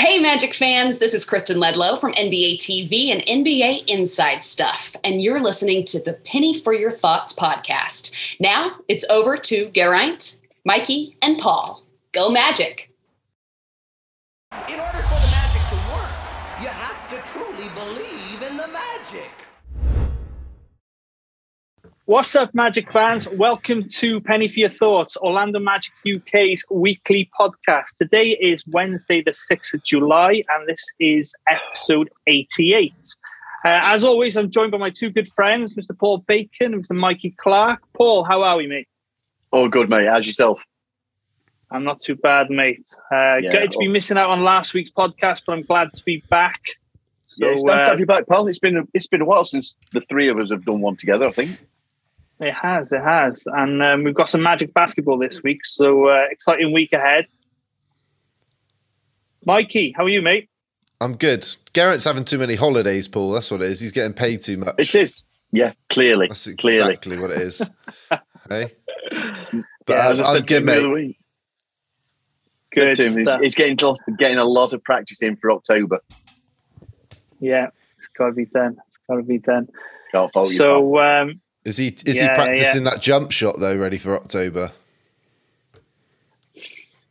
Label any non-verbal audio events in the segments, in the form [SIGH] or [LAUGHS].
Hey, Magic fans, this is Kristen Ledlow from NBA TV and NBA Inside Stuff, and you're listening to the Penny for Your Thoughts podcast. Now it's over to Geraint, Mikey, and Paul. Go Magic! What's up, Magic fans? Welcome to Penny for Your Thoughts, Orlando Magic UK's weekly podcast. Today is Wednesday, the 6th of July, and this is episode 88. Uh, as always, I'm joined by my two good friends, Mr. Paul Bacon and Mr. Mikey Clark. Paul, how are we, mate? All good, mate. How's yourself? I'm not too bad, mate. Uh, Yeah, Great to be missing out on last week's podcast, but I'm glad to be back. So, yeah, it's nice to uh, have you back, pal. It's been it's been a while since the three of us have done one together. I think. It has, it has. And um, we've got some magic basketball this week, so uh, exciting week ahead. Mikey, how are you, mate? I'm good. Geraint's having too many holidays, Paul. That's what it is. He's getting paid too much. It is. Yeah, clearly, That's clearly. exactly what it is. [LAUGHS] hey, but Yeah, um, I I'm said good, him the other mate. week. Good Said he's- stuff. he's getting to- getting a lot of practice in for October. Yeah, it's got to be done. It's got to be done. Can't fault you. pal. So, um, Is he is Yeah, he practicing that jump shot though, ready for October?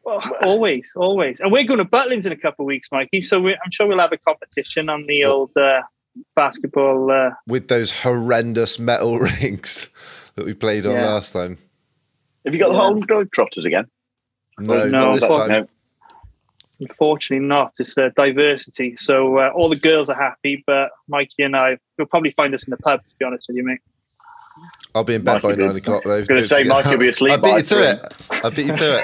well, always, always. And we're going to Butlins in a couple of weeks, Mikey. So we, I'm sure we'll have a competition on the old uh, basketball. Uh, With those horrendous metal [LAUGHS] rings that we played on Yeah. last time. have you got the yeah. whole Globetrotters again? No, no, not this time. No. unfortunately, not. It's uh, diversity. So uh, all the girls are happy, but Mikey and I, you'll probably find us in the pub, to be honest with you, mate. I'll be in bed by nine o'clock though. gonna Don't say. Mikey will be asleep I beat you to it. I beat you to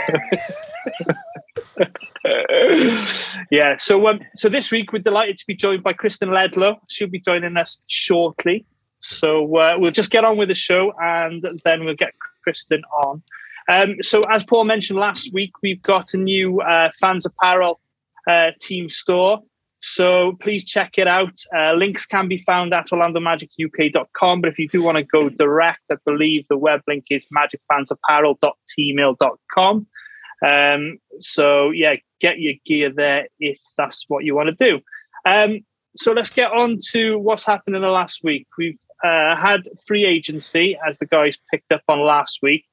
it. yeah. So um, so this week we're delighted to be joined by Kristen Ledlow. She'll be joining us shortly. So uh, we'll just get on with the show and then we'll get Kristen on. Um, so as Paul mentioned last week, we've got a new uh, fans apparel uh, team store. So please check it out. Uh, links can be found at orlandomagic.uk.com. But if you do want to go direct, I believe the web link is magicfansapparel.tmail.com. Um, so yeah, get your gear there if that's what you want to do. Um, so let's get on to what's happened in the last week. We've uh, had free agency, as the guys picked up on last week,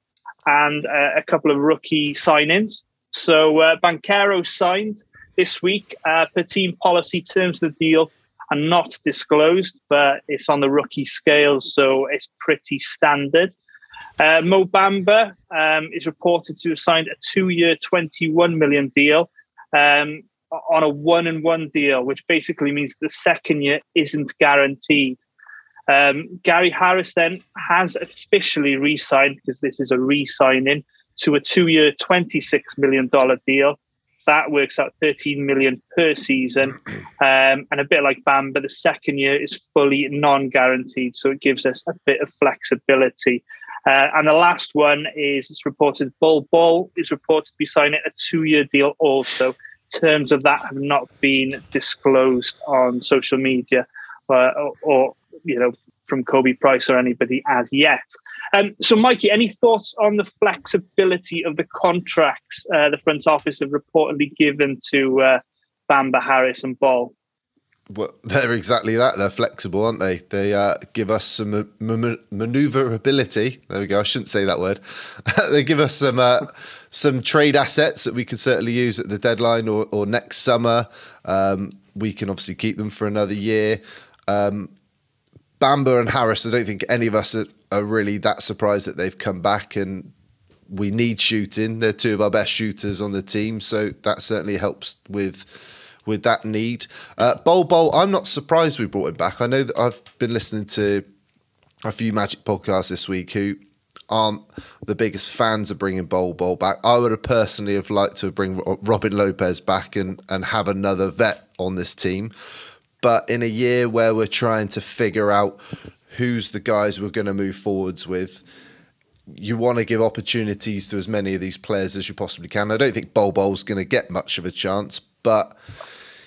and uh, a couple of rookie signings. So uh, Banchero signed this week. Uh, per team policy, terms of the deal are not disclosed, but it's on the rookie scale, so it's pretty standard. Uh, Mo Bamba um, is reported to have signed a two-year, 21 million deal um, on a one-and-one deal, which basically means the second year isn't guaranteed. Um, Gary Harris then has officially re-signed because this is a re-signing to a two-year, 26 million dollar deal. That works out 13 million per season, [CLEARS THROAT] um, and a bit like Bamba, the second year is fully non-guaranteed, so it gives us a bit of flexibility. Uh, and the last one is it's reported Bol Bol is reported to be signing a two-year deal also. Terms of that have not been disclosed on social media uh, or, or you know from Khobi Price or anybody as yet. Um, so, Mikey, any thoughts on the flexibility of the contracts uh, the front office have reportedly given to uh, Bamba, Harris, and Bol? Well, they're exactly that. They're flexible, aren't they? They uh, give us some ma- ma- maneuverability. There we go. I shouldn't say that word. [LAUGHS] they give us some uh, some trade assets that we can certainly use at the deadline or, or next summer. Um, we can obviously keep them for another year. Um, Bamba and Harris, I don't think any of us are, are really that surprised that they've come back and we need shooting. They're two of our best shooters on the team, so that certainly helps with with that need. Uh, Bol Bol, I'm not surprised we brought him back. I know that I've been listening to a few Magic podcasts this week who aren't the biggest fans of bringing Bol Bol back. I would have personally have liked to bring Ro- Robin Lopez back and and have another vet on this team. But in a year where we're trying to figure out who's the guys we're going to move forwards with, you want to give opportunities to as many of these players as you possibly can. I don't think Bol Bol's going to get much of a chance, but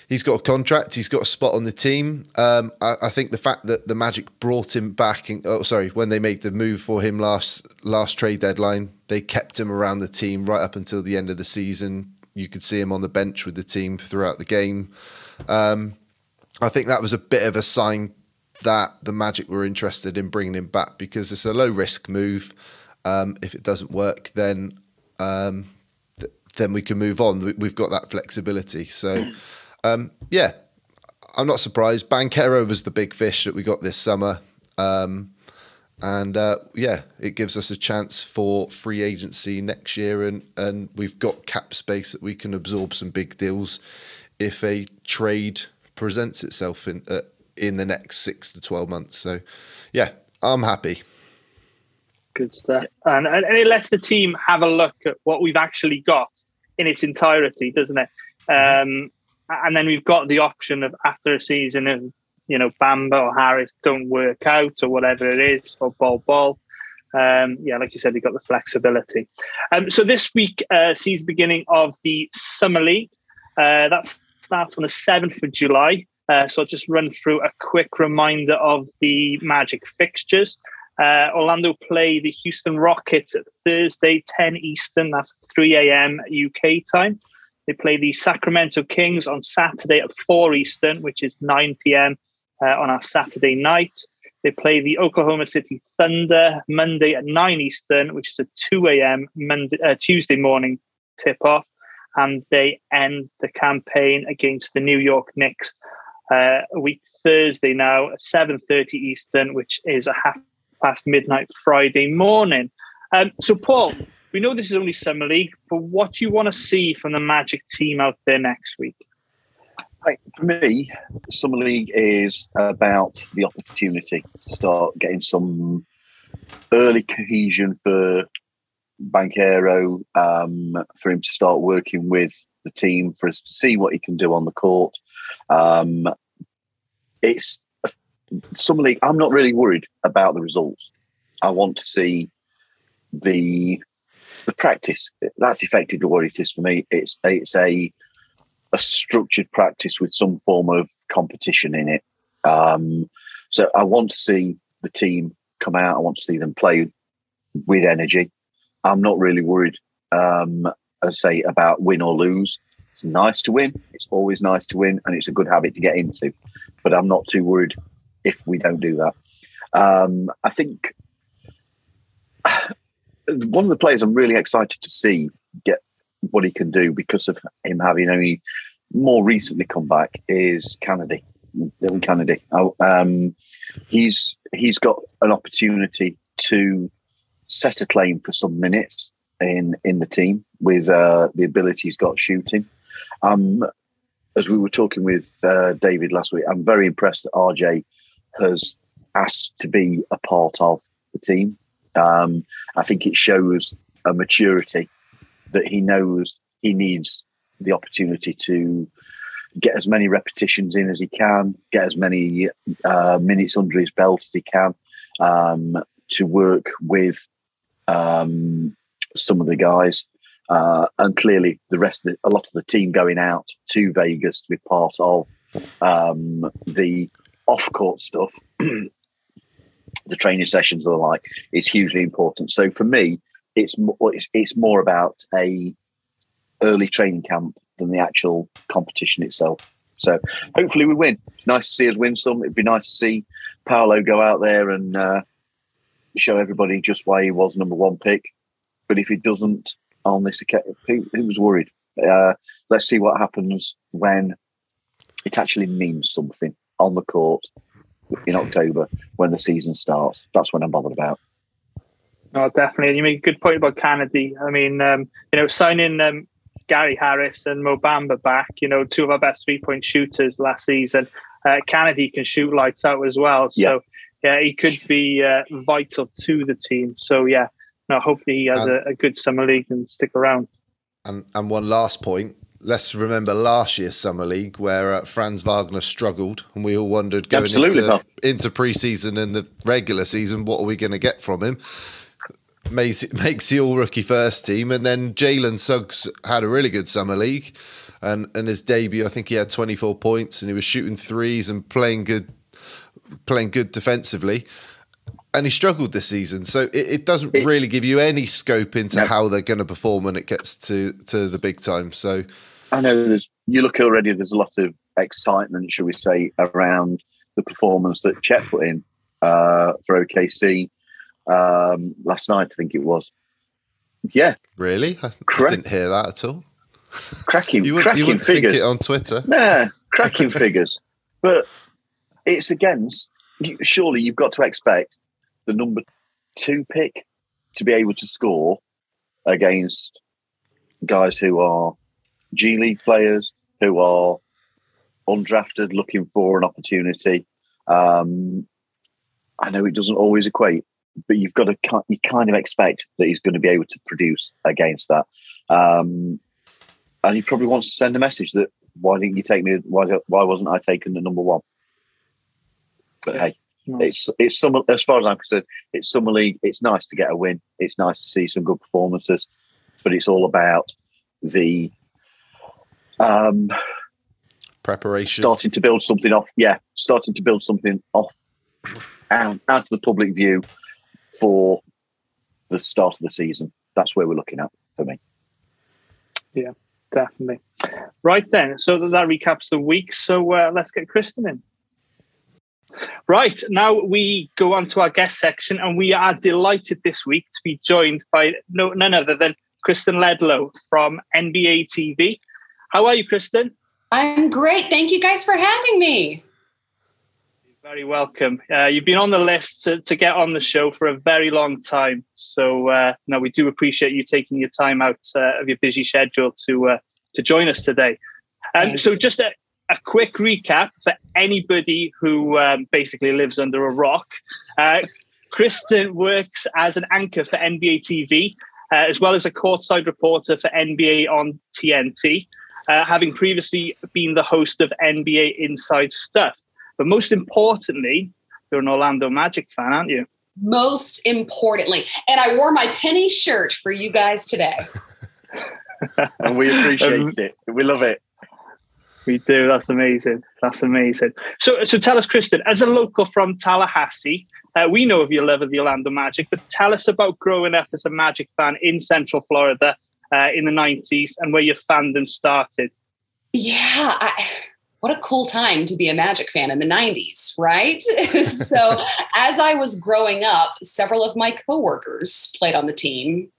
he's got a contract. He's got a spot on the team. Um, I, I think the fact that the Magic brought him back, in, oh sorry, when they made the move for him last last trade deadline, they kept him around the team right up until the end of the season. you could see him on the bench with the team throughout the game. Um, I think that was a bit of a sign that the Magic were interested in bringing him back because it's a low risk move. Um, if it doesn't work, then um, th- then we can move on. We- We've got that flexibility. So, [CLEARS THROAT] um, yeah, I'm not surprised. Banchero was the big fish that we got this summer. Um, and uh, yeah, it gives us a chance for free agency next year, and, and we've got cap space that we can absorb some big deals if a trade presents itself in uh, in the next six to twelve months. So, yeah, I'm happy. Good stuff. And, and it lets the team have a look at what we've actually got in its entirety, doesn't it? Um, and then we've got the option of after a season of, you know, Bamba or Harris don't work out or whatever it is, or Bol Bol. Um, yeah, like you said, you've got the flexibility. Um, so this week uh, sees the beginning of the Summer League. Uh, that starts on the 7th of July. Uh, so I'll just run through a quick reminder of the Magic fixtures. Uh, Orlando play the Houston Rockets at Thursday, 10 Eastern. That's 3 a.m. UK time. They play the Sacramento Kings on Saturday at 4 Eastern, which is 9 p.m. Uh, on our Saturday night. They play the Oklahoma City Thunder Monday at 9 Eastern, which is a 2 a.m. Monday, uh, Tuesday morning tip off. And they end the campaign against the New York Knicks uh, week Thursday now at 7.30 Eastern, which is a half past midnight Friday morning. Um, so, Paul, we know this is only Summer League, but what do you want to see from the Magic team out there next week? For me, Summer League is about the opportunity to start getting some early cohesion for Banchero, um, for him to start working with the team, for us to see what he can do on the court. Um, it's Summer League. I'm not really worried about the results. I want to see the the practice. That's effectively what it is for me. It's it's a a structured practice with some form of competition in it. Um, so I want to see the team come out. I want to see them play with energy. I'm not really worried, um, I say, about win or lose. It's nice to win. It's always nice to win, and it's a good habit to get into. But I'm not too worried if we don't do that. Um, I think [SIGHS] one of the players I'm really excited to see get what he can do because of him having only more recently come back is Cannady. Devin Cannady. Um, he's he's got an opportunity to set a claim for some minutes in in the team with uh, the ability he's got shooting. Um, as we were talking with uh, David last week, I'm very impressed that RJ has asked to be a part of the team. Um, I think it shows a maturity that he knows he needs the opportunity to get as many repetitions in as he can, get as many uh, minutes under his belt as he can, um, to work with um, some of the guys. Uh, and clearly, the rest of the, a lot of the team going out to Vegas to be part of um, the off court stuff, [CLEARS THROAT] the training sessions and the like, is hugely important. So for me, it's more, it's, it's more about a early training camp than the actual competition itself. So hopefully we win. It's nice to see us win some. It'd be nice to see Paolo go out there and uh, show everybody just why he was number one pick. But if he doesn't on this occasion, who, who was worried? Uh, let's see what happens when it actually means something on the court in October when the season starts. That's when I'm bothered about. No, definitely. And you make a good point about Cannady. I mean, um, you know, signing um, Gary Harris and Mo Bamba back, you know, two of our best three point shooters last season. Uh, Cannady can shoot lights out as well. So, yeah, he could be uh, vital to the team. So, yeah, no, hopefully he has Um, a, a good summer league and stick around. And and one last point. Let's remember last year's summer league where uh, Franz Wagner struggled, and we all wondered going Absolutely into not. into preseason and the regular season, what are we going to get from him? Makes makes the all rookie first team, and then Jalen Suggs had a really good summer league, and and his debut, I think he had twenty four points, and he was shooting threes and playing good, playing good defensively. and he struggled this season. So it, it doesn't really give you any scope into No. how they're going to perform when it gets to to the big time. So I know there's you look already. There's a lot of excitement, shall we say, around the performance that Chet put in uh, for OKC um, last night. I think it was. Yeah, really, I, I Correct. didn't hear that at all. cracking, You, would, cracking you wouldn't figures. think it on Twitter. Nah, cracking [LAUGHS] figures. But it's against. Surely you've got to expect the number two pick to be able to score against guys who are G League players, who are undrafted, looking for an opportunity. Um, I know it doesn't always equate, but you've got to you kind of expect that he's going to be able to produce against that. Um, and he probably wants to send a message that why didn't you take me? Why why wasn't I taken at number one? But hey, it's it's some as far as I'm concerned, it's summer league. It's nice to get a win. It's nice to see some good performances, but it's all about the um, Preparation. starting to build something off. Yeah, starting to build something off out, out to the public view for the start of the season. That's where we're looking at for me. Yeah definitely. Right then, so that, that recaps the week. So uh, let's get Kristen in. Right now, we go on to our guest section, and we are delighted this week to be joined by no, none other than Kristen Ledlow from NBA TV. How are you, Kristen? I'm great. Thank you guys for having me. You're very welcome. Uh, you've been on the list to, to get on the show for a very long time. So, uh, no, we do appreciate you taking your time out uh, of your busy schedule to uh, to join us today. Um, so, just a, a quick recap for anybody who um, basically lives under a rock. Uh, Kristen works as an anchor for NBA TV, uh, as well as a courtside reporter for NBA on TNT, uh, having previously been the host of NBA Inside Stuff. But most importantly, you're an Orlando Magic fan, aren't you? Most importantly, and I wore my penny shirt for you guys today. [LAUGHS] And we appreciate Um, it. We love it. We do. That's amazing. That's amazing. So, so tell us, Kristen, as a local from Tallahassee, uh, we know of your love of the Orlando Magic, but tell us about growing up as a Magic fan in Central Florida uh, in the 90s and where your fandom started. Yeah, I, what a cool time to be a Magic fan in the 90s, right? [LAUGHS] so, as I was growing up, several of my coworkers played on the team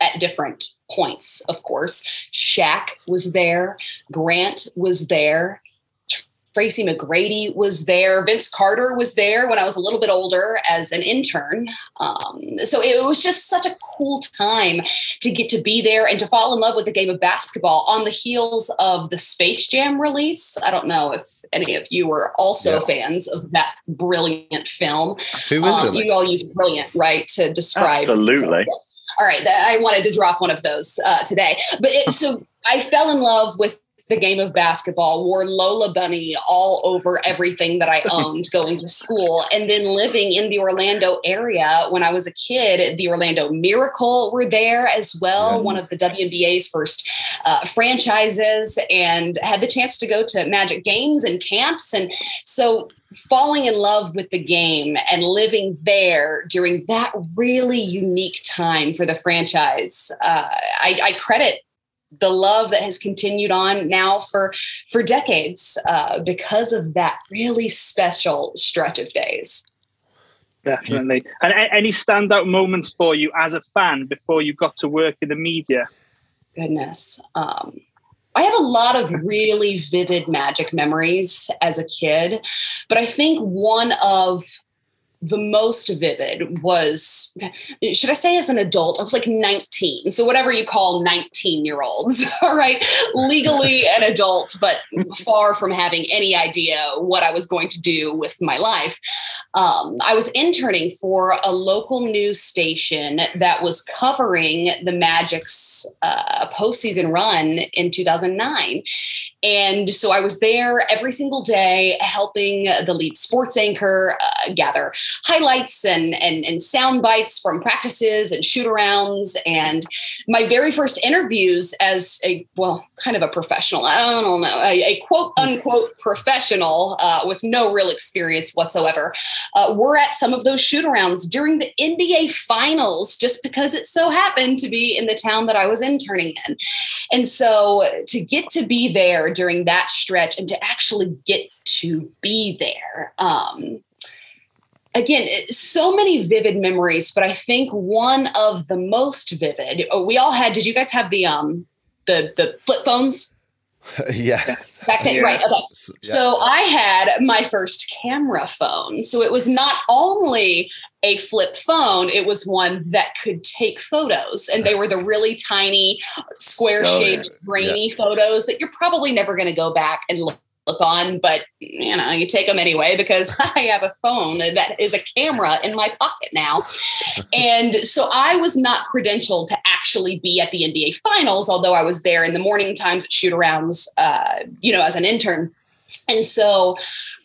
at different points, of course. Shaq was there, Grant was there. Tracy McGrady was there. Vince Carter was there when I was a little bit older as an intern. Um, so it was just such a cool time to get to be there and to fall in love with the game of basketball on the heels of the Space Jam release. I don't know if any of you were also Yeah. fans of that brilliant film. Who Um, isn't? you all use brilliant, right, to describe. Absolutely. All right, I wanted to drop one of those uh, today. But it, so I fell in love with the game of basketball, wore Lola Bunny all over everything that I [LAUGHS] owned going to school. And then living in the Orlando area when I was a kid, the Orlando Miracle were there as well, Yeah. one of the WNBA's first uh, franchises, and had the chance to go to Magic games and camps. And so falling in love with the game and living there during that really unique time for the franchise, uh, I, I credit the love that has continued on now for for decades uh, because of that really special stretch of days. Definitely. And any standout moments for you as a fan before you got to work in the media? Goodness. Um, I have a lot of really vivid magic memories as a kid, but I think one of the most vivid was should I say as an adult? I was like 19. So whatever you call 19 year olds, [LAUGHS] all right, legally an adult, but far from having any idea what I was going to do with my life. Um, I was interning for a local news station that was covering the Magic's uh, postseason run in 2009. And so I was there every single day helping the lead sports anchor uh, gather highlights and, and, and sound bites from practices and shoot arounds. And my very first interviews as a, well, kind of a professional, I don't know, a, a quote unquote professional uh, with no real experience whatsoever, uh, were at some of those shoot arounds during the NBA finals, just because it so happened to be in the town that I was interning in. And so to get to be there during that stretch and to actually get to be there, um, again so many vivid memories but i think one of the most vivid oh, we all had did you guys have the um the the flip phones [LAUGHS] yeah. Back then, yes. right. Okay. Yeah. So I had my first camera phone. So it was not only a flip phone, it was one that could take photos. And they were the really tiny, square oh, shaped, oh, grainy yeah. photos that you're probably never going to go back and look look on, but you know, you take them anyway because [LAUGHS] I have a phone that is a camera in my pocket now. [LAUGHS] and so I was not credentialed to actually be at the NBA finals, although I was there in the morning times at shoot arounds, uh, you know, as an intern. And so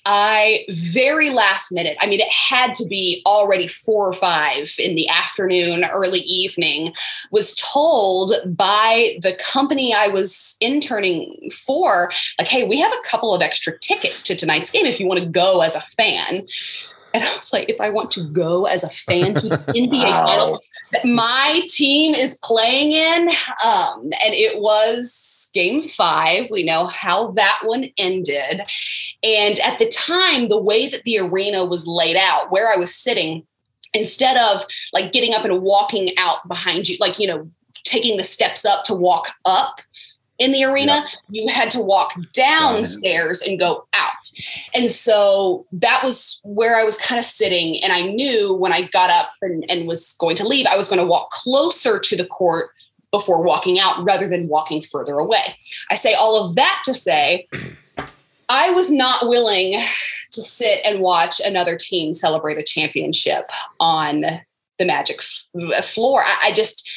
I very last minute, I mean, it had to be already four or five in the afternoon, early evening, was told by the company I was interning for, like, hey, we have a couple of extra tickets to tonight's game if you want to go as a fan. And I was like, if I want to go as a fan to the NBA wow. finals, my team is playing in. Um, and it was game five. We know how that one ended. And at the time, the way that the arena was laid out, where I was sitting, instead of like getting up and walking out behind you, like, you know, taking the steps up to walk up in the arena, you had to walk downstairs and go out. And so that was where I was kind of sitting. And I knew when I got up and, and was going to leave, I was going to walk closer to the court before walking out rather than walking further away. I say all of that to say, [CLEARS THROAT] I was not willing to sit and watch another team celebrate a championship on the Magic uh, floor. I, I just,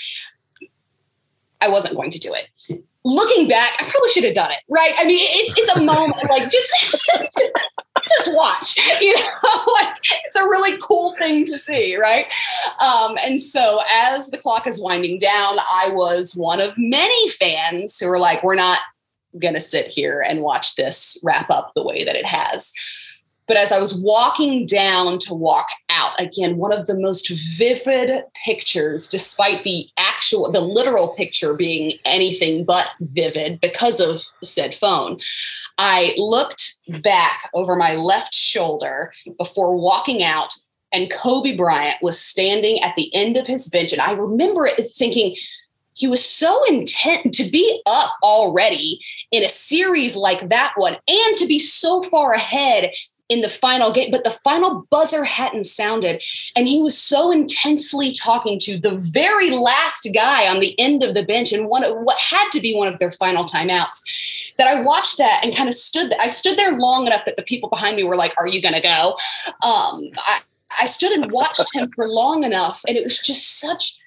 I wasn't going to do it looking back, I probably should have done it, right? I mean, it's it's a moment like just [LAUGHS] just watch, [LAUGHS] you know, [LAUGHS] like it's a really cool thing to see, right? Um, and so as the clock is winding down, I was one of many fans who were like, "We're not to sit here and watch this wrap up the way that it has." But as I was walking down to walk out, again, one of the most vivid pictures, despite the actual, the literal picture being anything but vivid because of said phone, I looked back over my left shoulder before walking out, and Kobe Bryant was standing at the end of his bench. And I remember it thinking, he was so intent to be up already in a series like that one and to be so far ahead in the final game, but the final buzzer hadn't sounded. And he was so intensely talking to the very last guy on the end of the bench and one of what had to be one of their final timeouts that I watched that and kind of stood. I stood there long enough that the people behind me were like, "Are you going to go?" Um, I, I stood and watched him for long enough, and it was just such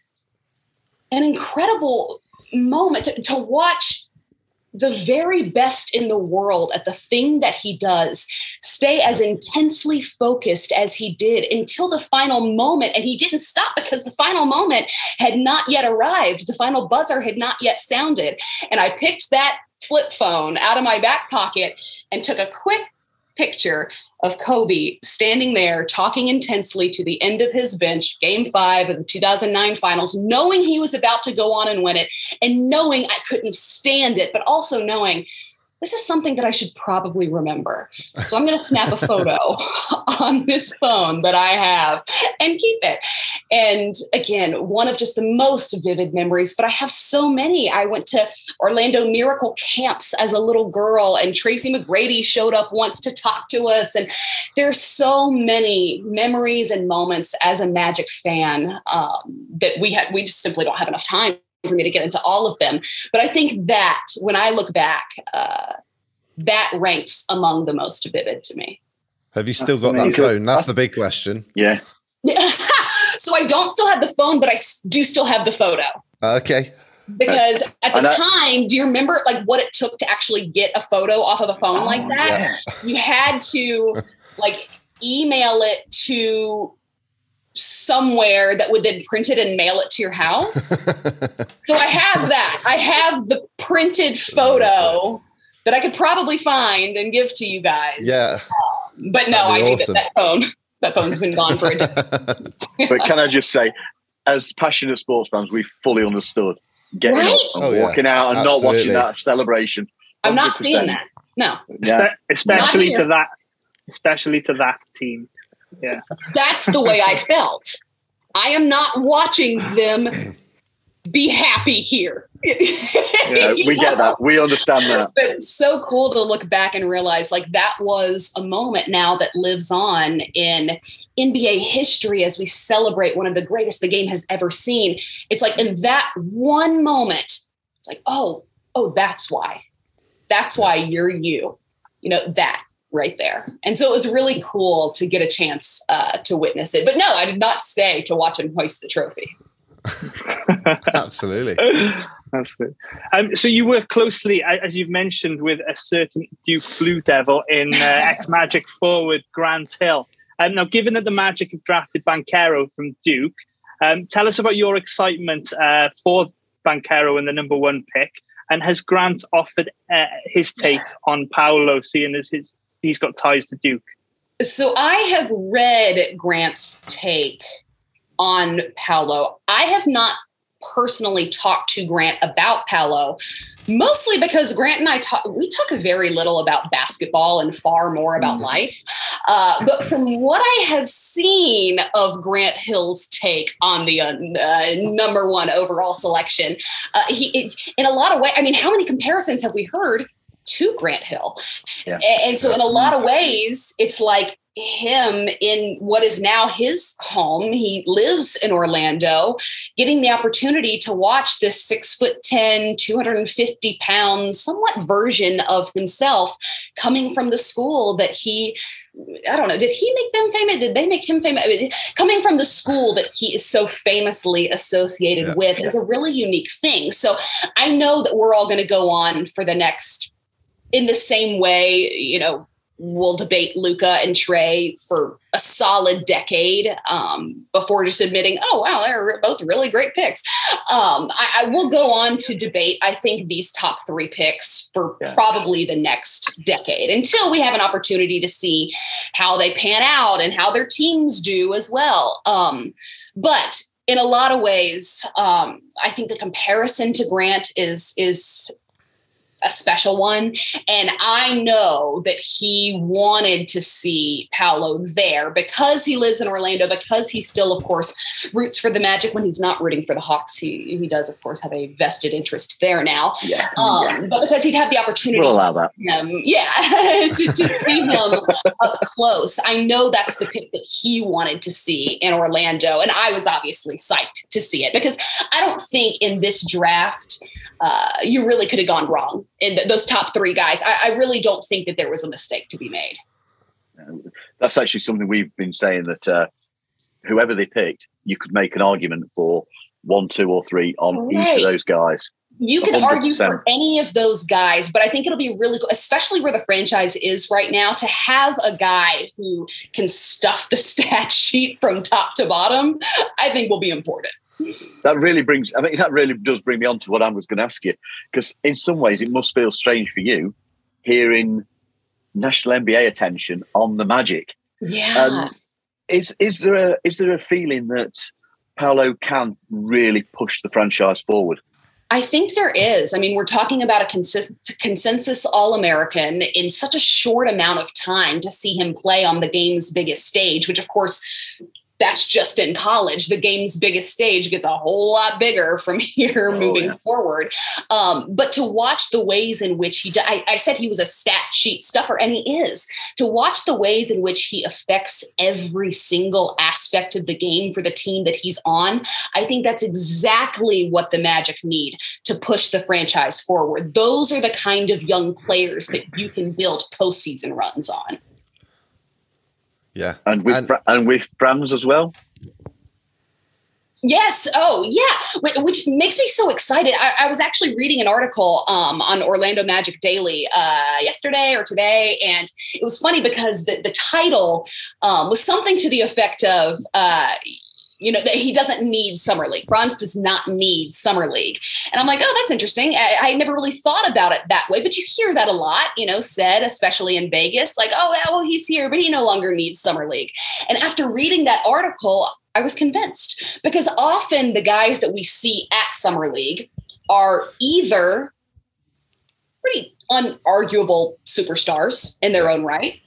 an incredible moment to, to watch the very best in the world at the thing that he does stay as intensely focused as he did until the final moment. And he didn't stop because the final moment had not yet arrived. The final buzzer had not yet sounded. And i picked that flip phone out of my back pocket and took a quick picture of Kobe standing there talking intensely to the end of his bench, game five of the 2009 finals, knowing he was about to go on and win it, and knowing I couldn't stand it, but also knowing this is something that I should probably remember. So I'm going to snap a photo [LAUGHS] on this phone that I have and keep it. And again, one of just the most vivid memories, but I have so many. I went to Orlando Miracle camps as a little girl, and Tracy McGrady showed up once to talk to us. And there's so many memories and moments as a Magic fan um, that we had. We just simply don't have enough time for me to get into all of them. But I think that when I look back, uh, that ranks among the most vivid to me. Have you still got that phone? That's the big question. Yeah. [LAUGHS] so I don't still have the phone, but I do still have the photo. Okay. because [LAUGHS] at the time, do you remember like what it took to actually get a photo off of a phone like that? yeah. You had to like email it to somewhere that would then print it and mail it to your house. [LAUGHS] so I have that. I have the printed photo that I could probably find and give to you guys. yeah. Um, but no, I That'd think awesome. that, that phone that phone's been gone for a [LAUGHS] day. But can I just say, as passionate sports fans, we fully understood getting Right? up and Oh, yeah. walking out and not watching that celebration. I'm not seeing that. No. Yeah. Espe- especially to that, especially to that team. Yeah, That's the way I [LAUGHS] felt. I am not watching them be happy here. Yeah, [LAUGHS] we get that. We understand that. But it's so cool to look back and realize like that was a moment now that lives on in NBA history as we celebrate one of the greatest the game has ever seen. It's like in that one moment, it's like, oh, oh, that's why. That's why you're you. You know, that right there. And so it was really cool to get a chance uh, to witness it. But no, I did not stay to watch him hoist the trophy. [LAUGHS] Absolutely. [LAUGHS] absolutely. Um, so you work closely, as you've mentioned, with a certain Duke Blue Devil in uh, [LAUGHS] ex Magic forward Grant Hill. Um, now, given that the Magic have drafted Banchero from Duke, um, tell us about your excitement uh, for Banchero and the number one pick. And has Grant offered uh, his take on Paolo, seeing as his he's got ties to Duke? So I have read Grant's take on Paolo. I have not personally talked to Grant about Paolo, mostly because Grant and I talk we talk very little about basketball and far more about life. Uh, but from what I have seen of Grant Hill's take on the uh, number one overall selection, uh, he it, in a lot of ways. I mean, how many comparisons have we heard to Grant Hill? Yeah. And, so, in a lot of ways, it's like him in what is now his home. He lives in Orlando, getting the opportunity to watch this six foot 10, 250 pounds, somewhat version of himself coming from the school that he, I don't know, did he make them famous? Did they make him famous? I mean, Coming from the school that he is so famously associated Yeah. with is a really unique thing. So I know that we're all going to go on for the next in the same way, you know, we'll debate Luka and Trae for a solid decade um, before just admitting, oh, wow, they're both really great picks. Um, I, I will go on to debate, I think, these top three picks for Yeah. probably the next decade until we have an opportunity to see how they pan out and how their teams do as well. Um, but in a lot of ways, um, I think the comparison to Grant is is a special one. And I know that he wanted to see Paolo there because he lives in Orlando, because he still, of course, roots for the Magic when he's not rooting for the Hawks. He, he does, of course, have a vested interest there now. Yeah. Um, But because he'd have the opportunity We'll to allow that. see him, yeah, [LAUGHS] to, to see him up close. I know that's the pick that he wanted to see in Orlando. And I was obviously psyched to see it because I don't think in this draft, uh, you really could have gone wrong in th- those top three guys. I, I really don't think that there was a mistake to be made. That's actually something we've been saying that uh, whoever they picked, you could make an argument for one, two, or three on each of those guys. You can argue 100%. for any of those guys, but I think it'll be really cool, especially where the franchise is right now, to have a guy who can stuff the [LAUGHS] stat sheet from top to bottom. I think will be important. That really brings, I mean, that really does bring me on to what I was going to ask you. Because in some ways, it must feel strange for you hearing national NBA attention on the Magic. Yeah. And is is there a is there a feeling that Paolo can really push the franchise forward? I think there is. I mean, we're talking about a consen- consensus All American in such a short amount of time to see him play on the game's biggest stage, which, of course, that's just in college. The game's biggest stage gets a whole lot bigger from [LAUGHS] here Oh, moving yeah. forward. Um, but to watch the ways in which he, I said he was a stat sheet stuffer, and he is. To watch the ways in which he affects every single aspect of the game for the team that he's on, I think that's exactly what the Magic need to push the franchise forward. Those are the kind of young players that you can build postseason runs on. Yeah. And with And- Fra- and with Franz as well. Yes. Oh, yeah. Which makes me so excited. I, I was actually reading an article um, on Orlando Magic Daily uh, yesterday or today, and it was funny because the, the title um, was something to the effect of, uh, you know, that he doesn't need summer league. Franz does not need summer league. And I'm like, oh, that's interesting. I, I, never really thought about it that way, but you hear that a lot, you know, said, especially in Vegas, like, oh, yeah, well, he's here, but he no longer needs summer league. And after reading that article, I was convinced because often the guys that we see at summer league are either pretty unarguable superstars in their own right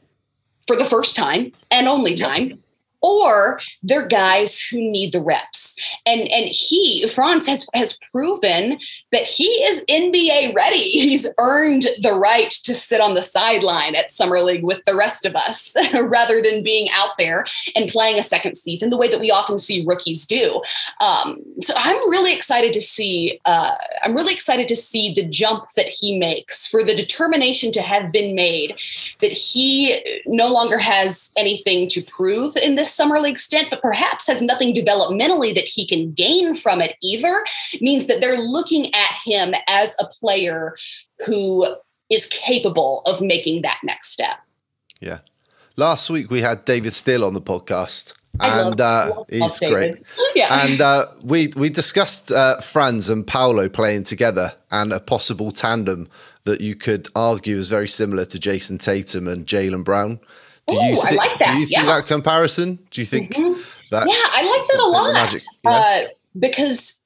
for the first time and only time or they're guys who need the reps. And and he Franz has has proven that he is NBA ready. He's earned the right to sit on the sideline at summer league with the rest of us [LAUGHS] rather than being out there and playing a second season the way that we often see rookies do. Um, so I'm really excited to see. Uh, I'm really excited to see the jump that he makes for the determination to have been made that he no longer has anything to prove in this summer league stint, but perhaps has nothing developmentally that he can gain from it either, means that they're looking at him as a player who is capable of making that next step. Yeah. Last week we had David Steele on the podcast. and uh, he's great. [LAUGHS] yeah. And uh, we we discussed uh, Franz and Paolo playing together and a possible tandem that you could argue is very similar to Jayson Tatum and Jaylen Brown. Do you see, I like that. Do you see yeah. that comparison? Do you think mm-hmm. that? Yeah, I like that a lot. Magic, yeah? uh, because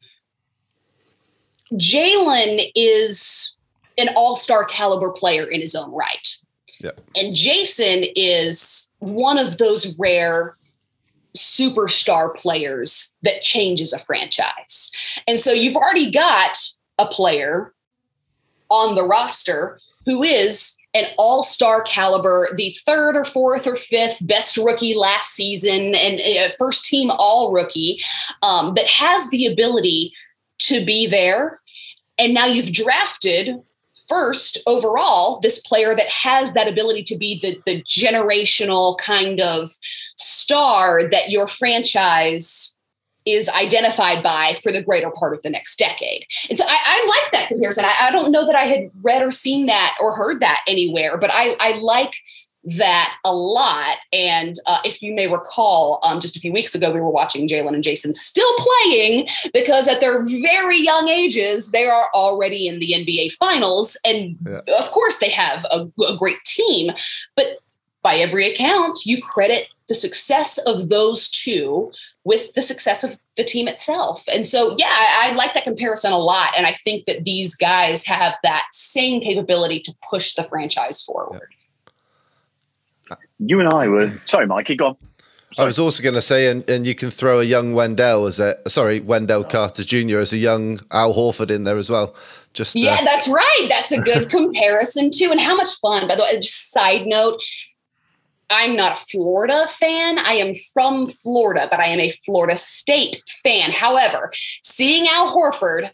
Jaylen is an all-star caliber player in his own right. Yeah. And Jayson is one of those rare superstar players that changes a franchise. And so you've already got a player on the roster who is an all-star caliber, the third or fourth or fifth best rookie last season, and a first team all rookie um, has the ability to be there. And now you've drafted first overall this player that has that ability to be the, the generational kind of star that your franchise is identified by for the greater part of the next decade. And so I, I like that comparison. I, I, don't know that I had read or seen that or heard that anywhere, but I, I like that a lot. And uh, if you may recall, um, just a few weeks ago, we were watching Jaylen and Jayson still playing because at their very young ages, they are already in the NBA finals. And yeah. of course, they have a, a great team. But by every account, you credit the success of those two with the success of the team itself. And so, yeah, I, I, like that comparison a lot. And I think that these guys have that same capability to push the franchise forward. You and I were, sorry, Mikey, go on. Sorry. I was also going to say, and, and you can throw a young Wendell as a sorry Wendell Carter Jr. as a young Al Horford in there as well. Just uh, yeah, that's right. That's a good [LAUGHS] comparison too. And how much fun, by the way. Just side note, I'm not a Florida fan. I am from Florida, but I am a Florida State fan. However, seeing Al Horford,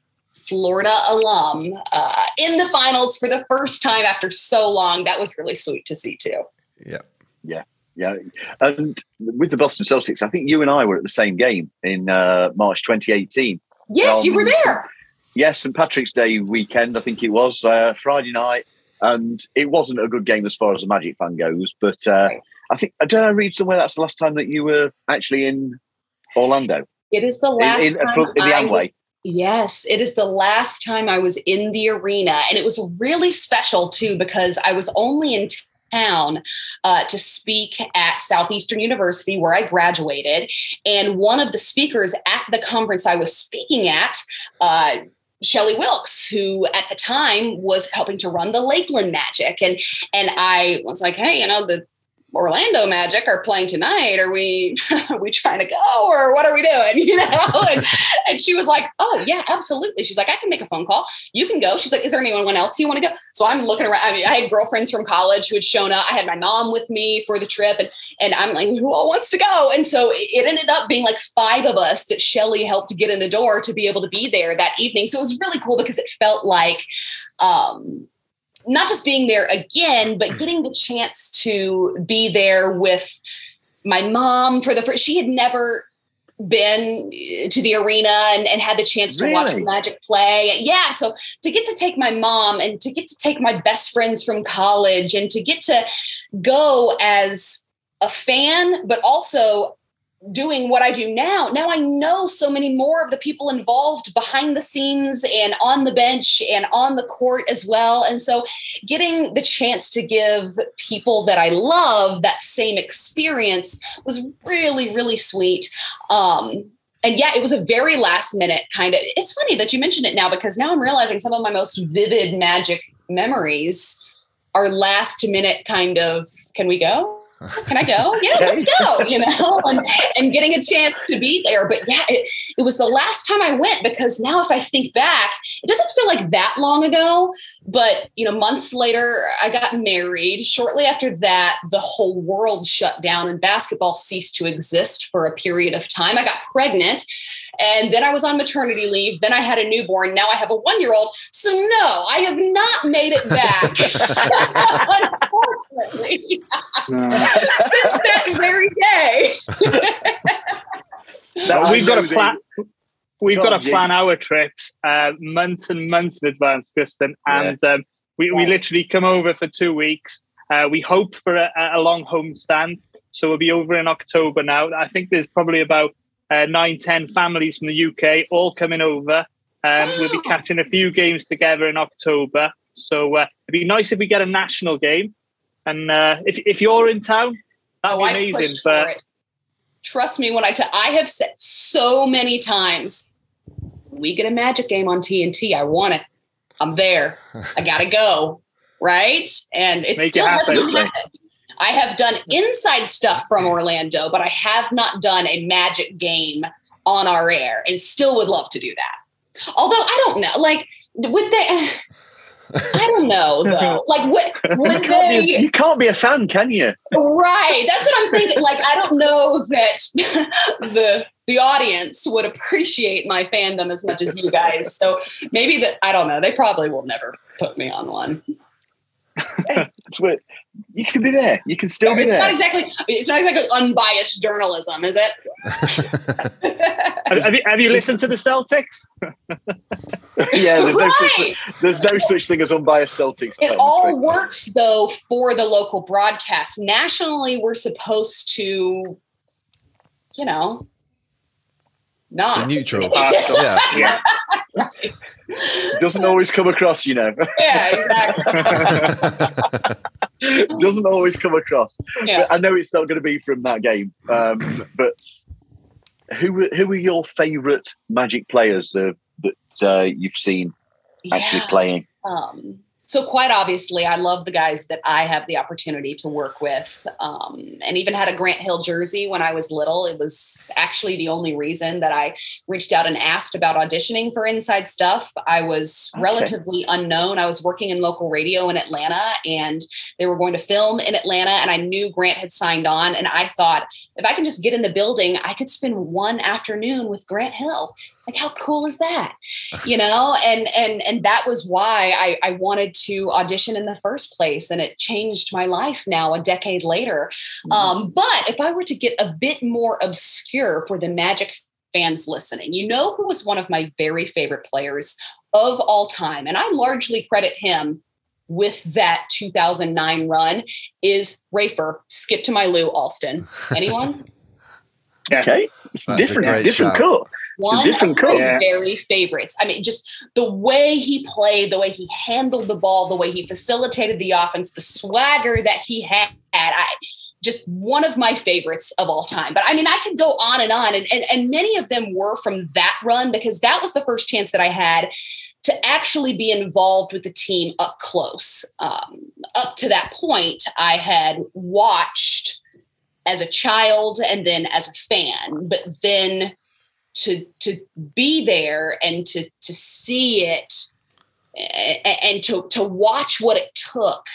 Florida alum, uh, in the finals for the first time after so long, that was really sweet to see too. Yeah. Yeah. Yeah. And with the Boston Celtics, I think you and I were at the same game in uh, March 2018. Yes, um, you were there. Yes, St. Patrick's Day weekend, I think it was, uh, Friday night and it wasn't a good game as far as a Magic fan goes. But uh, I think I don't read somewhere that's the last time that you were actually in Orlando. It is the last in, in, time in the Amway. Yes, it is the last time I was in the arena, and it was really special too because I was only in town uh, to speak at Southeastern University, where I graduated. And one of the speakers at the conference I was speaking at, uh, Shelly Wilkes, who at the time was helping to run the Lakeland Magic. And and I was like, hey, you know, the Orlando Magic are playing tonight. Are we [LAUGHS] are we trying to go or what are we doing? [LAUGHS] You know? And, and she was like, Oh yeah, absolutely. She's like, I can make a phone call. You can go. She's like, Is there anyone else you want to go? So I'm looking around. I mean, I had girlfriends from college who had shown up. I had my mom with me for the trip, and and I'm like, who all wants to go? And so it ended up being like five of us that Shelly helped get in the door to be able to be there that evening. So it was really cool because it felt like um not just being there again, but getting the chance to be there with my mom for the first. She had never been to the arena and, and had the chance to watch Really? Magic play. Yeah, so to get to take my mom and to get to take my best friends from college and to get to go as a fan, but also doing what I do now. Now I know so many more of the people involved behind the scenes and on the bench and on the court as well. And so getting the chance to give people that I love that same experience was really, really sweet. Um, and yeah, it was a very last minute kind of. It's funny that you mentioned it now because now I'm realizing some of my most vivid magic memories are last minute kind of. Can we go? Can I go? Yeah, let's go. You know, [LAUGHS] and, and getting a chance to be there. But yeah, it, it was the last time I went because now if I think back, it doesn't feel like that long ago. But you know, months later, I got married. Shortly after that, the whole world shut down and basketball ceased to exist for a period of time. I got pregnant. And then I was on maternity leave. Then I had a newborn. Now I have a one year old. So, no, I have not made it back, [LAUGHS] unfortunately, since that very day. Well, we've got know to plan. We've got to plan our trips uh, months and months in advance, Kristen. And um, we, we literally come over for two weeks. Uh, we hope for a, a long homestand. So we'll be over in October now. I think there's probably about uh, nine, 10 families from the UK all coming over. Um, We'll be catching a few games together in October. So uh, it'd be nice if we get a national game. And uh, if, if you're in town, that'd Oh, be amazing. But it. Trust me when I tell I have said so many times, we get a magic game on TNT. I want it. I'm there. I gotta go. Right? And it Make it still hasn't happen. happened. I have done inside stuff from Orlando, but I have not done a magic game on our air and still would love to do that. Although I don't know, like would they [SIGHS] I don't know [LAUGHS] though. Like what would You can't, they be, you can't be a fan, can you? Right. That's what I'm thinking. Like, I don't know that [LAUGHS] the the audience would appreciate my fandom as much as you guys. So maybe that I don't know. They probably will never put me on one. It's weird. You can be there. You can still be It's there. not exactly it's not exactly unbiased journalism, is it? [LAUGHS] have, have you, have you listened to the Celtics? [LAUGHS] yeah, there's no, such, there's no such thing as unbiased Celtics. It fans, all right? works though for the local broadcast. Nationally, we're supposed to, you know, not Neutral. [LAUGHS] Uh, yeah. Yeah. Right. Doesn't always come across, you know. Yeah, exactly. [LAUGHS] [LAUGHS] Doesn't always come across. Yeah. I know it's not going to be from that game. Um, but who who are your favourite Magic players uh, that uh, you've seen actually Yeah. playing? Um, so quite obviously, I love the guys that I have the opportunity to work with, um, and even had a Grant Hill jersey when I was little. It was actually the only reason that I reached out and asked about auditioning for Inside Stuff. I was Okay. relatively unknown. I was working in local radio in Atlanta, and they were going to film in Atlanta, and I knew Grant had signed on, and I thought if I can just get in the building, I could spend one afternoon with Grant Hill. Like how cool is that? you know and and and that was why I, I wanted to audition in the first place and it changed my life now a decade later um, but if i were to get a bit more obscure for the magic fans listening you know who was one of my very favorite players of all time and i largely credit him with that 2009 run is Rafer, skip to my Lou Alston. Anyone? [LAUGHS] Okay, it's different, great different shout. cut. One a different of my. Yeah. very favorites. I mean, just the way he played, the way he handled the ball, the way he facilitated the offense, the swagger that he had. I just one of my favorites of all time. But I mean, I could go on and on, and, and and many of them were from that run because that was the first chance that I had to actually be involved with the team up close. Um, up to that point, I had watched as a child and then as a fan, but then to to be there and to to see it a- a- and to to watch what it took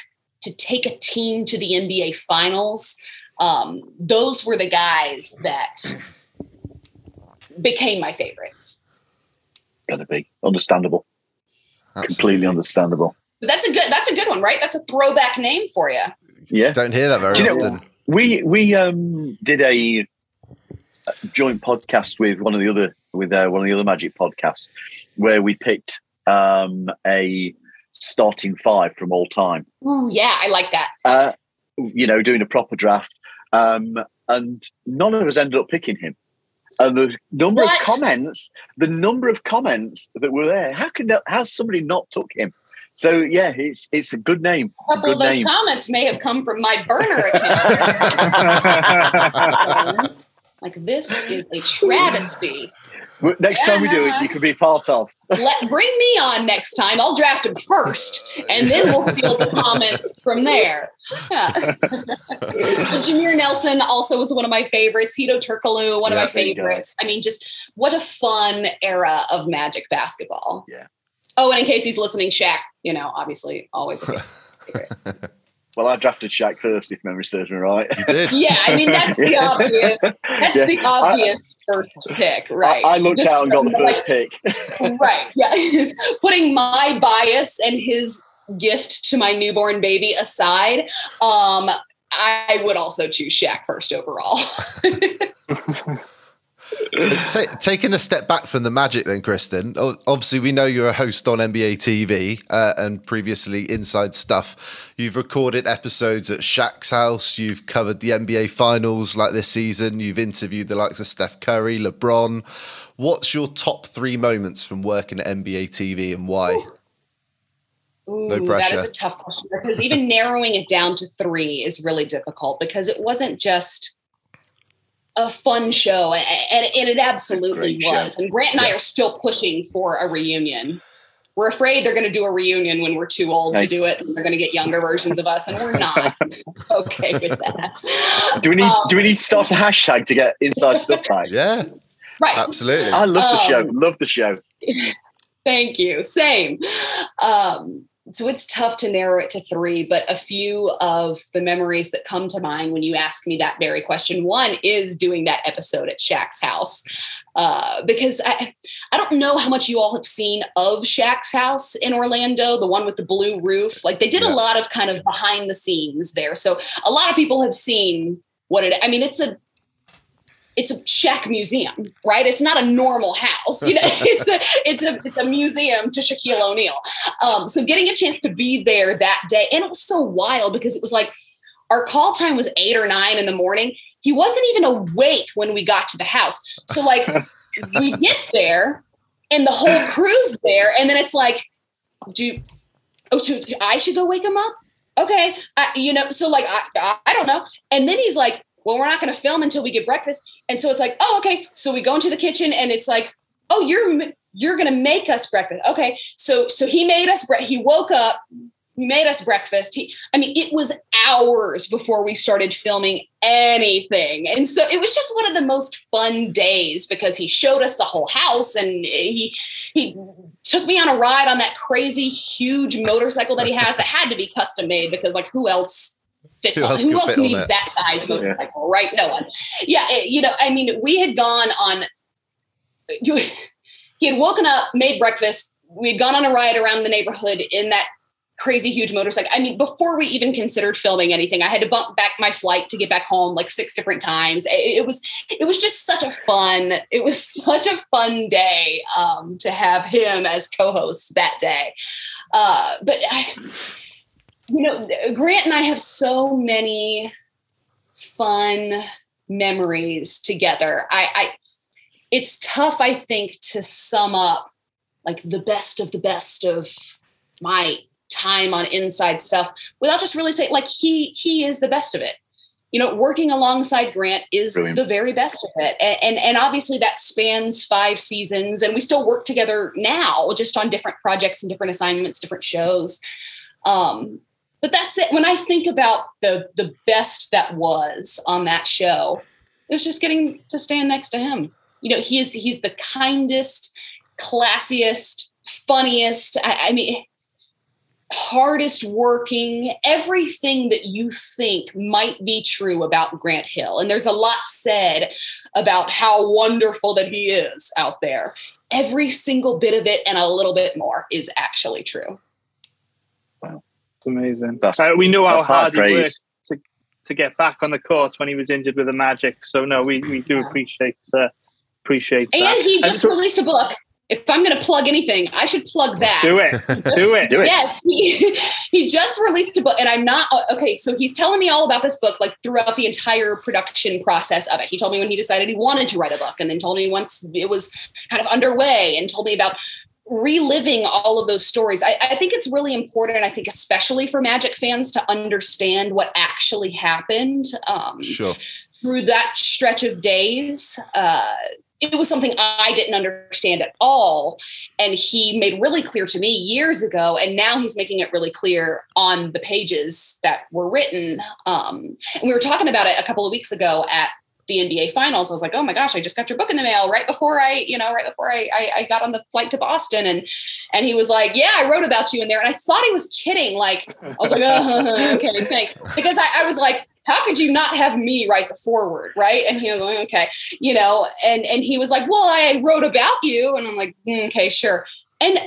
to take a team to the NBA finals um, those were the guys that became my favorites. Gotta be understandable, completely understandable. but that's a good that's a good one right? That's a throwback name for you Yeah, Don't hear that very Do you know- often. we we um did a joint podcast with one of the other with uh, one of the other Magic podcasts where we picked um, a starting five from all time. Ooh, yeah, I like that. Uh, you know, doing a proper draft, um, and none of us ended up picking him. And the number What? of comments, the number of comments that were there, how can that, how somebody not took him? So yeah, it's it's a good name. A couple Good of those name. comments may have come from my burner account. [LAUGHS] [LAUGHS] like this is a [LAUGHS] travesty. Well, Next time we do it, you can be part of. Let bring me on next time. I'll draft him first, and then we'll feel the comments from there. Yeah. But [LAUGHS] Jameer Nelson also was one of my favorites. Hedo Turkoglu, one Yeah, of my there you go. favorites. I mean, just what a fun era of Magic basketball. Yeah. Oh, and in case he's listening, Shaq, you know, obviously always a [LAUGHS] favorite. Well, I drafted Shaq first, if memory serves me right. You did. Yeah, I mean that's the [LAUGHS] Yeah. obvious. That's Yeah. the obvious first pick, right? I, I looked Just out and got the from, first pick. [LAUGHS] right. Yeah, [LAUGHS] putting my bias and his gift to my newborn baby aside, um, I would also choose Shaq first overall. So ta- taking a step back from the magic, then, Kristen. Obviously, we know you're a host on NBA TV uh, and previously Inside Stuff. You've recorded episodes at Shaq's house. You've covered the NBA Finals like this season. You've interviewed the likes of Steph Curry, LeBron. What's your top three moments from working at NBA TV and why? Ooh, that pressure. is a tough question because even [LAUGHS] narrowing it down to three is really difficult because it wasn't just a fun show, and, and it absolutely Great show. was. And Grant and I are still pushing for a reunion. We're afraid they're going to do a reunion when we're too old to do it, and they're going to get younger versions of us, and we're not [LAUGHS] [LAUGHS] okay with that. Do we need Um, do we need to start a hashtag to get inside stuff back? [LAUGHS] Yeah, Right. absolutely. I love the show. Um, Love the show. Thank you. Same. Um, so it's tough to narrow it to three, but a few of the memories that come to mind when you ask me that very question. One is doing that episode at Shaq's house. Uh, because I, I don't know how much you all have seen of Shaq's house in Orlando, the one with the blue roof. Like they did Yeah. a lot of kind of behind the scenes there. So a lot of people have seen what it I mean, it's a it's a Shaq museum, right? It's not a normal house. You know, [LAUGHS] it's a it's a it's a museum to Shaquille O'Neal. Um, so getting a chance to be there that day, and it was so wild because it was like our call time was eight or nine in the morning. He wasn't even awake when we got to the house. So like [LAUGHS] we get there and the whole crew's there, and then it's like, do oh, so I should go wake him up? Okay, I, you know, so like I I don't know. And then he's like, well, we're not going to film until we get breakfast. And so it's like, oh, okay. So we go into the kitchen and it's like, oh, you're you're going to make us breakfast. Okay. So so he made us bre- he woke up, he made us breakfast. He I mean, it was hours before we started filming anything. And so it was just one of the most fun days because he showed us the whole house and he he took me on a ride on that crazy huge motorcycle that he has that had to be custom made because like who else fits Who who else fit needs that? size motorcycle right? No one. Yeah it- you know i mean we had gone on he had woken up made breakfast. We had gone on a ride around the neighborhood in that crazy huge motorcycle. I mean before we even considered filming anything i had to bump back my flight to get back home like six different times. It, it was it was just such a fun it was [LAUGHS] such a fun day um, to have him as co-host that day. Uh, but I, you know grant and i have so many fun memories together. I, I it's tough i think to sum up like the best of the best of my time on inside stuff without just really saying like he he is the best of it. You know working alongside grant is Brilliant. the very best of it. And, and and obviously that spans five seasons and we still work together now just on different projects and different assignments different shows. Um but that's it when i think about the the best that was on that show it was just getting to stand next to him you know he is he's the kindest classiest funniest I, I mean hardest working, everything that you think might be true about Grant Hill. And there's a lot said about how wonderful that he is out there. Every single bit of it and a little bit more is actually true. It's amazing. That's- Uh, we know how hard hard he worked to, to get back on the court when he was injured with the Magic. So no, we, we do appreciate uh, appreciate that. And he just so- released a book. If I'm going to plug anything, I should plug that. do it, [LAUGHS] do it. Do it. Yes, he, [LAUGHS] he just released a book, and I'm not uh, okay. So he's telling me all about this book, like throughout the entire production process of it. He told me when he decided he wanted to write a book, and then told me once it was kind of underway, and told me about reliving all of those stories. I, I think it's really important. I think especially for Magic fans to understand what actually happened. Um, Sure. through that stretch of days. Uh, it was something I didn't understand at all. And he made really clear to me years ago. And now he's making it really clear on the pages that were written. Um, and we were talking about it a couple of weeks ago at the NBA finals. I was like, oh my gosh, I just got your book in the mail right before I, you know, right before I, I, I got on the flight to Boston. And, and he was like, yeah, I wrote about you in there. And I thought he was kidding. Like, I was like, oh, [LAUGHS] okay, thanks. Because I, I was like, how could you not have me write the forward right and he was like okay you know and and he was like well i wrote about you and i'm like "Mm, okay sure and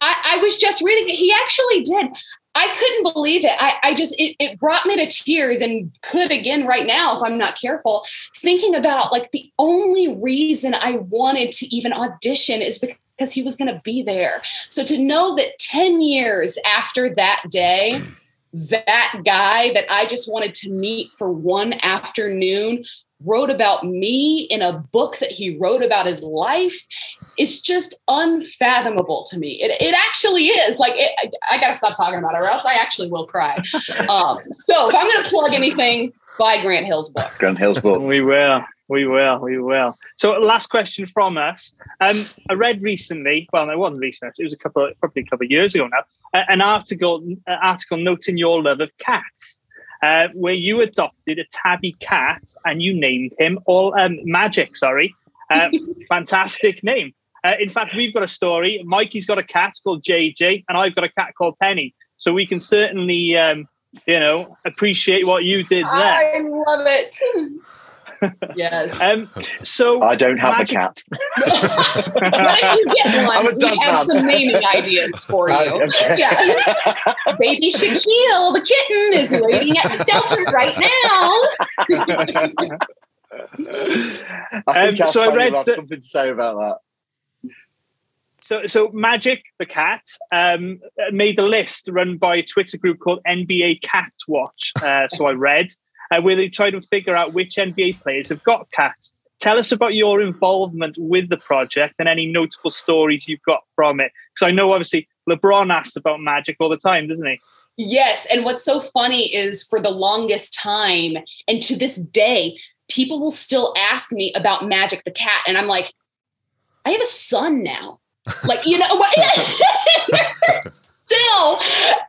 I, I was just reading it he actually did i couldn't believe it. I, I just it, it brought me to tears and could again right now if i'm not careful thinking about like the only reason i wanted to even audition is because he was going to be there. So to know that 10 years after that day that guy that I just wanted to meet for one afternoon wrote about me in a book that he wrote about his life is just unfathomable to me. It, it actually is. Like, it, I, I got to stop talking about it or else I actually will cry. [LAUGHS] Um, so if I'm going to plug anything, buy Grant Hill's book. Grant Hill's book. We will. We will. We will. So, last question from us. Um, I read recently. Well, no, it wasn't recent. It was a couple, probably a couple of years ago now. uh, An article, an article noting your love of cats, uh, where you adopted a tabby cat and you named him all um, Magic. Sorry, uh, [LAUGHS] fantastic name. Uh, in fact, we've got a story. Mikey's got a cat called JJ, and I've got a cat called Penny. So we can certainly, um, you know, appreciate what you did there. I love it. [LAUGHS] yes. Um, so I don't have Magic- a cat. [LAUGHS] if you get I'm one? a We dog have some naming ideas for you. [LAUGHS] Okay. Yeah. Baby Shaquille, the kitten, is waiting at the shelter right now. I think Um, so I fan read have that- something to say about that. So, so Magic the cat um, made a list run by a Twitter group called NBA Cat Watch. Uh, [LAUGHS] so I read uh, where they try to figure out which NBA players have got cats. Tell us about your involvement with the project and any notable stories you've got from it. Because I know obviously LeBron asks about Magic all the time, doesn't he? Yes. And what's so funny is for the longest time, and to this day, people will still ask me about Magic the Cat. And I'm like, I have a son now. Like, you know what? [LAUGHS] Still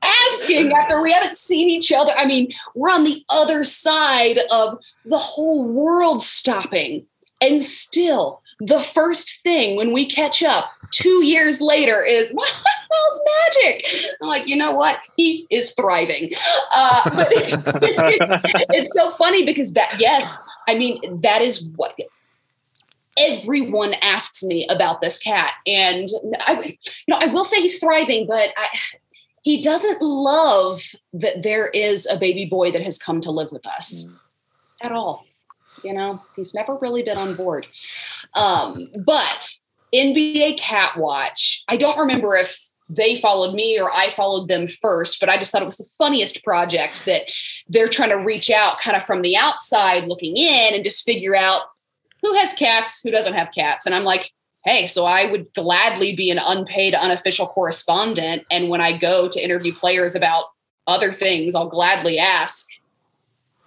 asking after we haven't seen each other. I mean, we're on the other side of the whole world stopping. And still, the first thing when we catch up two years later is, [LAUGHS] what hell's magic? I'm like, you know what? He is thriving. Uh, [LAUGHS] but it's so funny because that, yes, I mean, that is what everyone asks me about this cat. And I, you know, I will say he's thriving, but I, he doesn't love that there is a baby boy that has come to live with us at all. You know, he's never really been on board. Um, but NBA Cat Watch, I don't remember if they followed me or I followed them first, but I just thought it was the funniest project that they're trying to reach out kind of from the outside looking in and just figure out who has cats, who doesn't have cats. And I'm like, hey, so I would gladly be an unpaid, unofficial correspondent. And when I go to interview players about other things, I'll gladly ask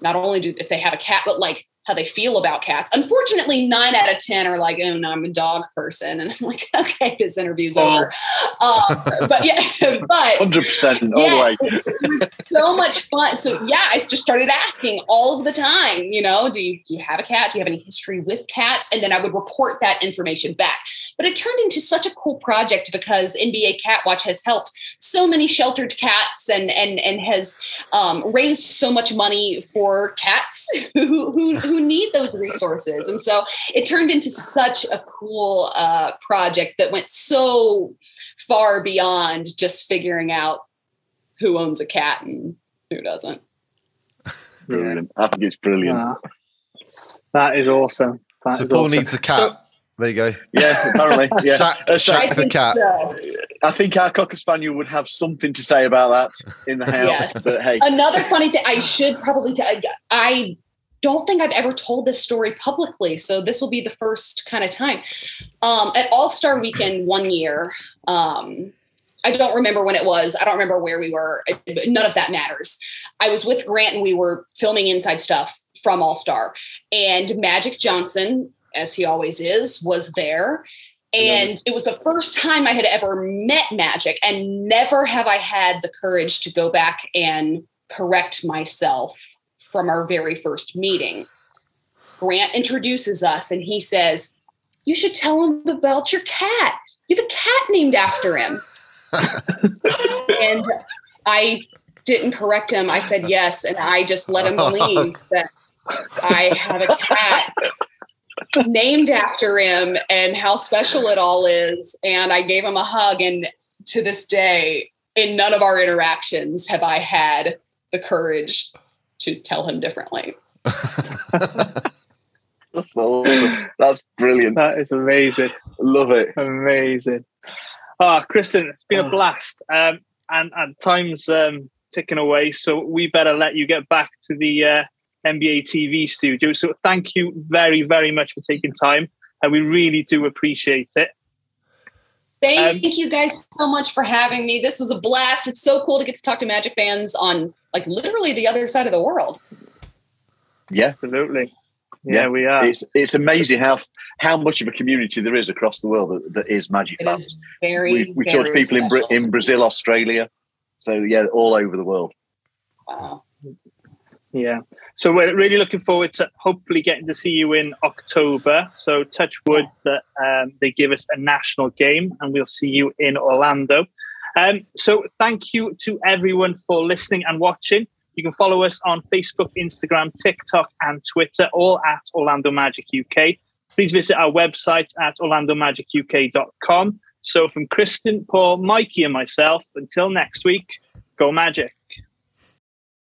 not only do if they have a cat, but like how they feel about cats. Unfortunately, nine out of 10 are like, oh, no, I'm a dog person. And I'm like, [LAUGHS] okay, this interview's Oh. over. Um, but yeah, [LAUGHS] but 100% all Yes, the way. it was so much fun. So yeah, I just started asking all of the time, you know, do you, do you have a cat? Do you have any history with cats? And then I would report that information back. But it turned into such a cool project because NBA Cat Watch has helped so many sheltered cats and and and has um, raised so much money for cats [LAUGHS] who, who who need those resources. And so it turned into such a cool uh, project that went so far beyond just figuring out who owns a cat and who doesn't. brilliant. I think it's brilliant. Ah, that is awesome. That so is Paul awesome. needs a cat. So- there you go. Yeah, apparently. [LAUGHS] Yeah. Shaq, Uh, Shaq the cat. so. I think our cocker spaniel would have something to say about that in the house. Yes. But hey, Another funny thing, I should probably tell. I don't think I've ever told this story publicly, so this will be the first kind of time. Um, at All Star Weekend one year, um, I don't remember when it was. I don't remember where we were. None of that matters. I was with Grant and we were filming inside stuff from All Star, and Magic Johnson, as he always is, was there. And it was the first time I had ever met Magic, and never have I had the courage to go back and correct myself from our very first meeting. Grant introduces us and he says, You should tell him about your cat. You have a cat named after him. [LAUGHS] and I didn't correct him. I said yes. And I just let him [LAUGHS] believe that I have a cat named after him and how special it all is. And I gave him a hug. And to this day, in none of our interactions have I had the courage to tell him differently. [LAUGHS] that's, awesome. that's brilliant. That is amazing. Love it. Amazing. Ah, Kristen, it's been Oh. a blast. Um, and, and time's um, ticking away, so we better let you get back to the uh, NBA TV studio. So thank you very, very much for taking time. And we really do appreciate it. Thank Um, you guys so much for having me. This was a blast. It's so cool to get to talk to Magic fans on like literally the other side of the world. Yeah. Absolutely. Yeah, Yeah, we are. It's it's amazing how how much of a community there is across the world that, that is magic It fans. is very, we we talk to very people in Bra- in Brazil, Australia, so yeah, all over the world. Wow. Yeah. So we're really looking forward to hopefully getting to see you in October. So touch wood that um, they give us a national game and we'll see you in Orlando. Um, so thank you to everyone for listening and watching. You can follow us on Facebook, Instagram, TikTok, and Twitter, all at Orlando Magic UK. Please visit our website at orlandomagic.uk.com. So from Kristen, Paul, Mikey, and myself, until next week, go Magic.